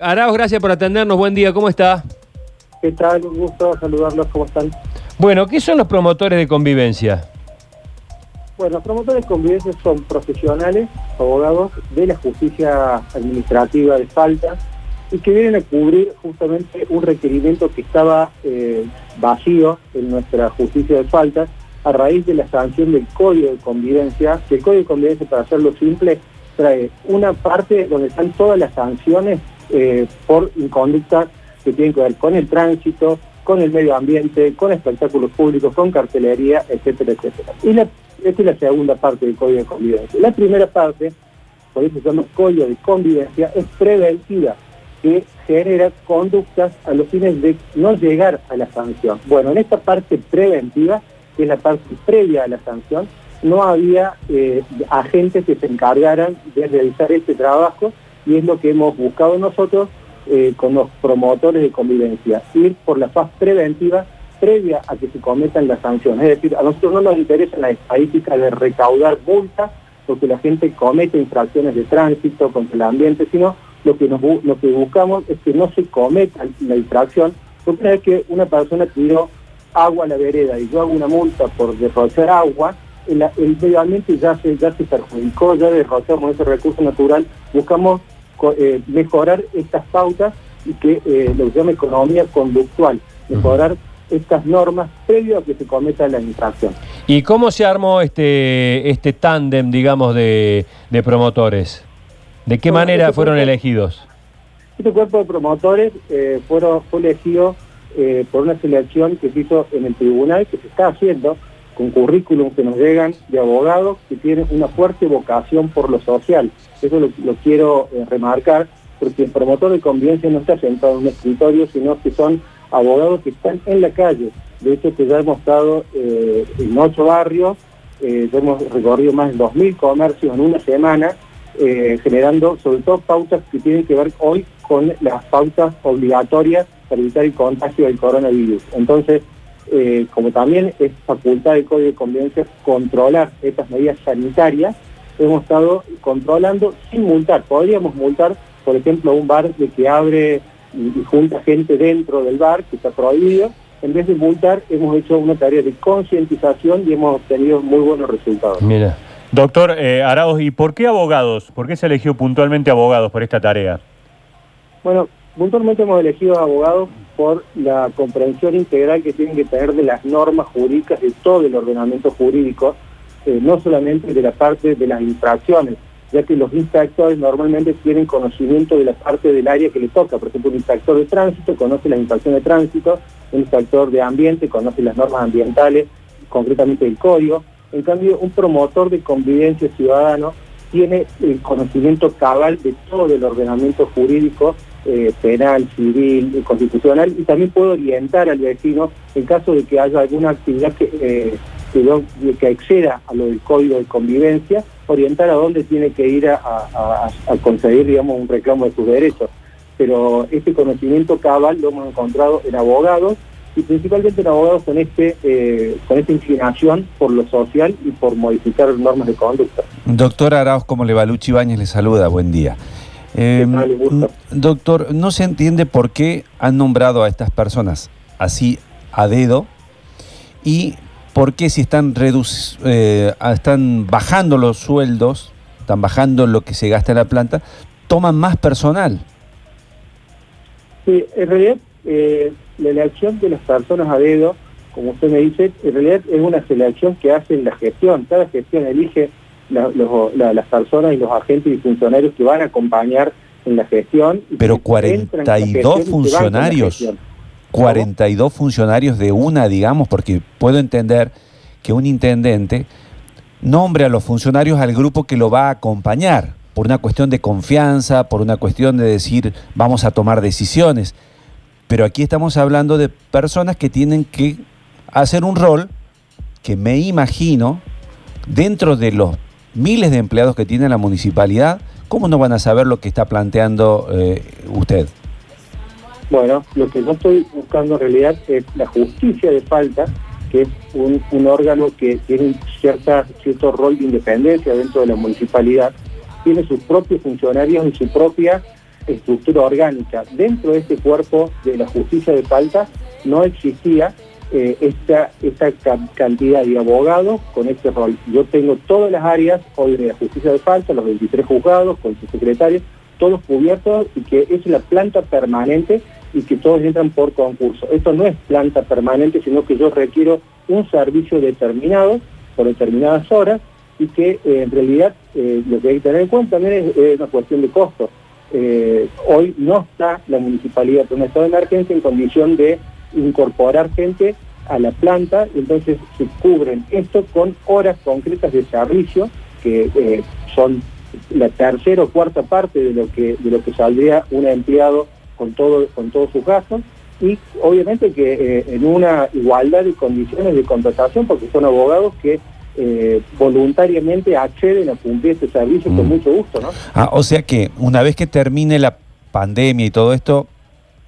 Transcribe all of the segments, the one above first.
Arauz, gracias por atendernos. Buen día, ¿cómo está? ¿Qué tal? Un gusto saludarlos, ¿cómo están? Bueno, ¿qué son los promotores de convivencia? Bueno, los promotores de convivencia son profesionales, abogados de la justicia administrativa de falta y que vienen a cubrir justamente un requerimiento que estaba eh, vacío en nuestra justicia de falta a raíz de la sanción del Código de Convivencia, que el Código de Convivencia, para hacerlo simple, trae una parte donde están todas las sanciones eh, por inconductas que tienen que ver con el tránsito, con el medio ambiente, con espectáculos públicos, con cartelería, etcétera, etcétera. Y esta es la segunda parte del Código de Convivencia. La primera parte, por eso se llama Código de Convivencia, es preventiva, que genera conductas a los fines de no llegar a la sanción. Bueno, en esta parte preventiva, que es la parte previa a la sanción, no había eh, agentes que se encargaran de realizar este trabajo y es lo que hemos buscado nosotros eh, con los promotores de convivencia, ir por la fase preventiva previa a que se cometan las sanciones. Es decir, a nosotros no nos interesa la estadística de recaudar multas porque la gente comete infracciones de tránsito contra el ambiente, sino lo que, nos, lo que buscamos es que no se cometa la infracción, porque una vez que una persona tiró agua a la vereda y yo hago una multa por derrochar agua, el, el medio ambiente ya se, ya se perjudicó, ya derrochamos ese recurso natural, buscamos eh, mejorar estas pautas y que eh, lo llama economía conductual, mejorar estas normas previo a que se cometa la infracción. ¿Y cómo se armó este, este tándem, digamos, de, promotores? ¿De qué manera este fueron elegidos? Este cuerpo de promotores eh, fueron, fue elegido por una selección que se hizo en el tribunal, que se está haciendo, con currículum que nos llegan de abogados que tienen una fuerte vocación por lo social. Eso lo, quiero eh, remarcar, porque el promotor de convivencia no está sentado en un escritorio, sino que son abogados que están en la calle. De hecho, que ya hemos estado eh, en ocho barrios, eh, hemos recorrido más de 2.000 comercios en una semana, generando sobre todo pautas que tienen que ver hoy con las pautas obligatorias para evitar el contagio del coronavirus. Entonces, eh, como también es facultad del Código de Convivencia controlar estas medidas sanitarias, hemos estado controlando sin multar. Podríamos multar, por ejemplo, un bar de que abre y, junta gente dentro del bar, que está prohibido. En vez de multar, hemos hecho una tarea de concientización y hemos obtenido muy buenos resultados. Mira. Doctor eh, ¿y por qué abogados? ¿Por qué se eligió puntualmente abogados por esta tarea? Bueno, puntualmente hemos elegido abogados por la comprensión integral que tienen que tener de las normas jurídicas, de todo el ordenamiento jurídico, eh, no solamente de la parte de las infracciones, ya que los inspectores normalmente tienen conocimiento de la parte del área que le toca. Por ejemplo, un inspector de tránsito conoce la infracción de tránsito, un inspector de ambiente conoce las normas ambientales, concretamente el código. En cambio, un promotor de convivencia ciudadano tiene el conocimiento cabal de todo el ordenamiento jurídico eh, penal, civil, eh, constitucional y también puedo orientar al vecino en caso de que haya alguna actividad que, eh, que, exceda a lo del código de convivencia, orientar a dónde tiene que ir a, conseguir, digamos, un reclamo de sus derechos. Pero este conocimiento cabal lo hemos encontrado en abogados y principalmente en abogados con, este, con esta inclinación por lo social y por modificar normas de conducta. Doctor Arauz, ¿cómo le va? Luchi Bañez le saluda, buen día. Em, doctor, no se entiende por qué han nombrado a estas personas así a dedo y por qué si están, eh, están bajando los sueldos, están bajando lo que se gasta en la planta, toman más personal. Sí, en realidad eh, la elección de las personas a dedo, como usted me dice, en realidad es una selección que hace la gestión. Cada gestión elige las personas y los agentes y funcionarios que van a acompañar en la gestión. Pero 42 funcionarios, 42 funcionarios de una, digamos, porque puedo entender que un intendente nombre a los funcionarios al grupo que lo va a acompañar, por una cuestión de confianza, por una cuestión de decir vamos a tomar decisiones. Pero aquí estamos hablando de personas que tienen que hacer un rol que me imagino dentro de los miles de empleados que tiene la municipalidad, ¿cómo no van a saber lo que está planteando eh, usted? Bueno, lo que yo estoy buscando en realidad es la justicia de falta, que es un, órgano que tiene cierta, cierto rol de independencia dentro de la municipalidad, tiene sus propios funcionarios y su propia estructura orgánica. Dentro de este cuerpo de la justicia de falta no existía eh, esta, esta cantidad de abogados con este rol. Yo tengo todas las áreas hoy de la justicia de falta, los 23 juzgados con sus secretarios, todos cubiertos y que es la planta permanente y que todos entran por concurso. Esto no es planta permanente, sino que yo requiero un servicio determinado por determinadas horas y que eh, en realidad eh, lo que hay que tener en cuenta también es, una cuestión de costo. Hoy no está la municipalidad con un estado de emergencia en condición de incorporar gente a la planta, y entonces se cubren esto con horas concretas de servicio, que son la tercera o cuarta parte de lo que de lo que saldría un empleado con todo con todos sus gastos y obviamente que en una igualdad de condiciones de contratación porque son abogados que eh, voluntariamente acceden a cumplir este servicio con mm. mucho gusto, ¿no? Ah, o sea que una vez que termine la pandemia y todo esto,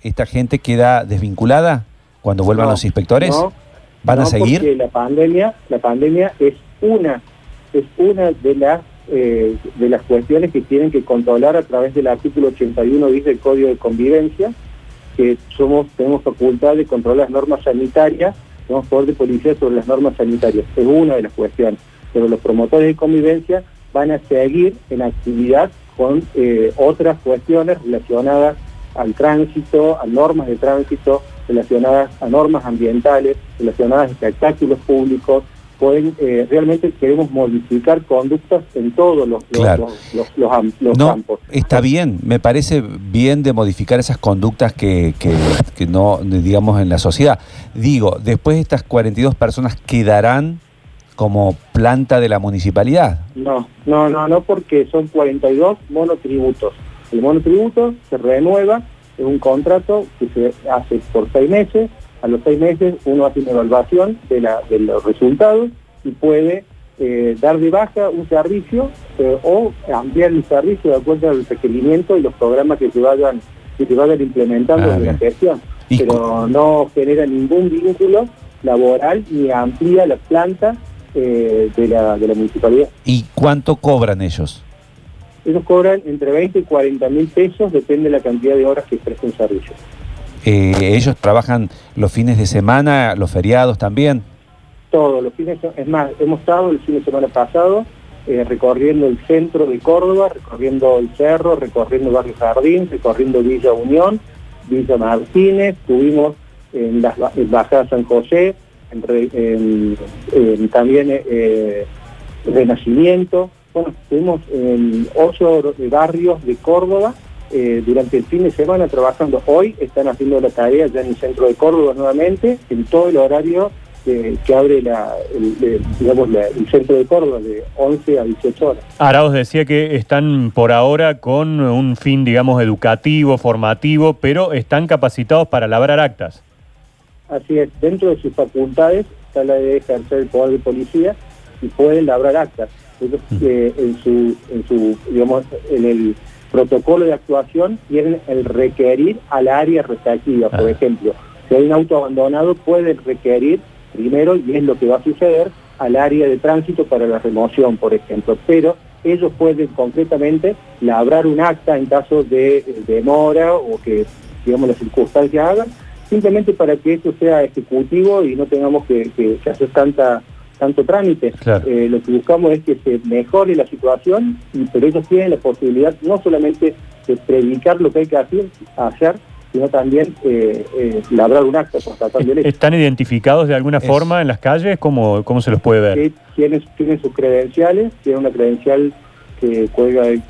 ¿esta gente queda desvinculada cuando vuelvan los inspectores? No, ¿Van a seguir? Porque la pandemia, la pandemia es una, es una de las eh, de las cuestiones que tienen que controlar a través del artículo 81 dice el Código de Convivencia, que somos tenemos facultad de controlar las normas sanitarias tenemos poder de policía sobre las normas sanitarias, es una de las cuestiones, pero los promotores de convivencia van a seguir en actividad con eh, otras cuestiones relacionadas al tránsito, a normas de tránsito, relacionadas a normas ambientales, relacionadas a espectáculos públicos, pueden, eh, realmente queremos modificar conductas en todos los, los, campos. Está bien, me parece bien de modificar esas conductas que, que, no, digamos, en la sociedad. Digo, después estas 42 personas quedarán como planta de la municipalidad. No, no, no, no, porque son 42 monotributos. El monotributo se renueva, es un contrato que se hace por seis meses, a los seis meses uno hace una evaluación de, la, de los resultados y puede eh, dar de baja un servicio eh, o ampliar el servicio de acuerdo al requerimiento y los programas que se vayan, que se vayan implementando ah, en la gestión. Pero no genera ningún vínculo laboral ni amplía la planta eh, de, la, de la municipalidad. ¿Y cuánto cobran ellos? Ellos cobran entre 20 y 40 mil pesos, depende de la cantidad de horas que presten servicio. Eh, ¿Ellos trabajan los fines de semana, los feriados también? Todos los fines, es más, hemos estado el fin de semana pasado eh, recorriendo el centro de Córdoba, recorriendo el cerro, recorriendo Barrio Jardín, recorriendo Villa Unión, Villa Martínez, estuvimos en la Bajada San José, en, también eh, Renacimiento, bueno, estuvimos en ocho barrios de Córdoba eh, durante el fin de semana trabajando. Hoy están haciendo la tarea ya en el centro de Córdoba nuevamente, en todo el horario que abre la, el, digamos, el centro de Córdoba de 11 a 18 horas. Ahora os decía que están por ahora con un fin, digamos, educativo, formativo, pero están capacitados para labrar actas. Así es, dentro de sus facultades está la de ejercer el poder de policía y pueden labrar actas. Eh, en su, en su, digamos, en el protocolo de actuación tienen el requerir al área respectiva. Por ah. ejemplo, si hay un auto abandonado, pueden requerir primero, y es lo que va a suceder, al área de tránsito para la remoción, por ejemplo. Pero ellos pueden concretamente labrar un acta en caso de, demora o que, digamos, las circunstancias hagan, simplemente para que esto sea ejecutivo y no tengamos que, que hacer tanta tanto trámite. Eh, lo que buscamos es que se mejore la situación, pero ellos tienen la posibilidad no solamente de predicar lo que hay que hacer, hacer sino también eh, eh, labrar un acto ¿Están identificados de alguna forma en las calles? ¿Cómo, cómo se los puede ver? tienen, tienen sus credenciales, tienen una credencial que cuelga el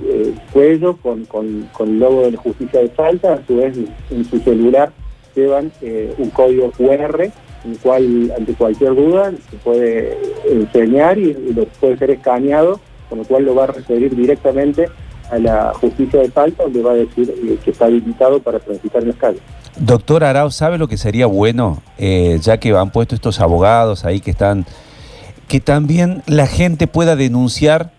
cuello con, con, con, el logo de la justicia de Salta, a su vez en su celular llevan un código QR en cual ante cualquier duda se puede enseñar y, lo puede ser escaneado, con lo cual lo va a referir directamente a la justicia de falta, donde va a decir eh, que está habilitado para transitar en las calles. Doctor Arau, ¿sabe lo que sería bueno, eh, ya que han puesto estos abogados ahí que están, que también la gente pueda denunciar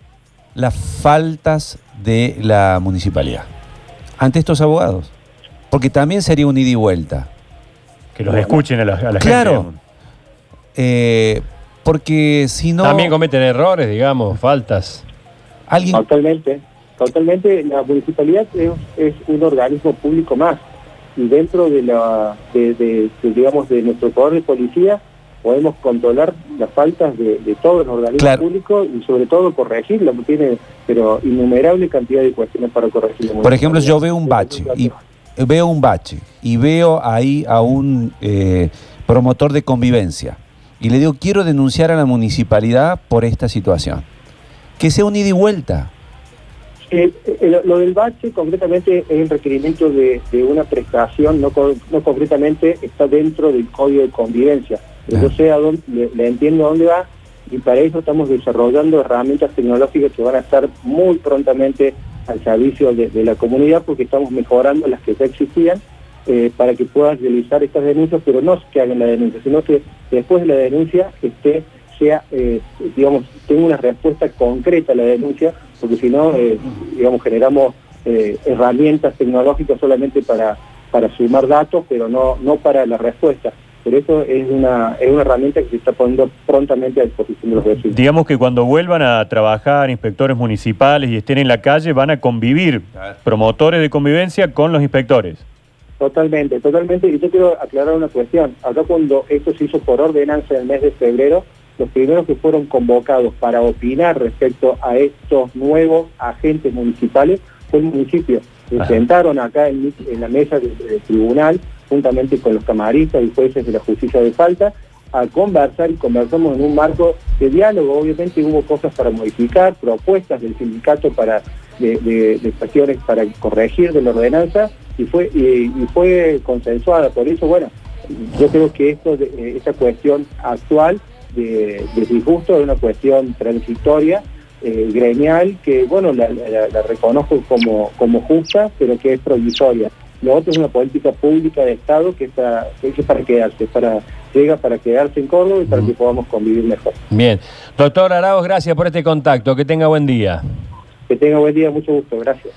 las faltas de la municipalidad ante estos abogados? Porque también sería un ida y vuelta. Que los escuchen a la, a claro. Eh, porque si no... También cometen errores, digamos, faltas. ¿Alguien? Totalmente, totalmente. La municipalidad es, un organismo público más y dentro de la, de, digamos, de nuestro poder de policía podemos controlar las faltas de, todos los organismos públicos y sobre todo corregirlas, tiene pero innumerable cantidad de cuestiones para corregir. Por ejemplo, yo veo un bache y veo un bache y veo ahí a un eh, promotor de convivencia y le digo quiero denunciar a la municipalidad por esta situación. Que sea un ida y vuelta. Eh, eh, lo del bache concretamente es el requerimiento de, una prestación, no, no concretamente está dentro del código de convivencia yo sé a dónde, le, entiendo a dónde va y para eso estamos desarrollando herramientas tecnológicas que van a estar muy prontamente al servicio de, la comunidad porque estamos mejorando las que ya existían eh, para que puedan realizar estas denuncias, pero no que hagan la denuncia, sino que después de la denuncia esté sea, eh, digamos, tenga una respuesta concreta a la denuncia, porque si no, eh, digamos, generamos herramientas tecnológicas solamente para, para sumar datos, pero no, no para la respuesta. Por eso es una, es una herramienta que se está poniendo prontamente a disposición de los vecinos. Digamos que cuando vuelvan a trabajar inspectores municipales y estén en la calle, van a convivir promotores de convivencia con los inspectores. Totalmente, totalmente. Y yo quiero aclarar una cuestión. Acá cuando esto se hizo por ordenanza en el mes de febrero, los primeros que fueron convocados para opinar respecto a estos nuevos agentes municipales fue el municipio. Se sentaron acá en, la mesa del tribunal juntamente con los camaristas y jueces de la justicia de falta, a conversar y conversamos en un marco de diálogo. Obviamente hubo cosas para modificar, propuestas del sindicato para de, de, cuestiones para corregir de la ordenanza y fue y, fue consensuada. Por eso, bueno, yo creo que esto de, esta cuestión actual de, disgusto es una cuestión transitoria, eh, gremial, que bueno, la, reconozco como, como justa, pero que es provisoria. Lo otro es una política pública de Estado que, está, es para quedarse, para, llega para quedarse en Córdoba y para que podamos convivir mejor. Bien. Doctor Arauz, gracias por este contacto. Que tenga buen día. Que tenga buen día, mucho gusto. Gracias.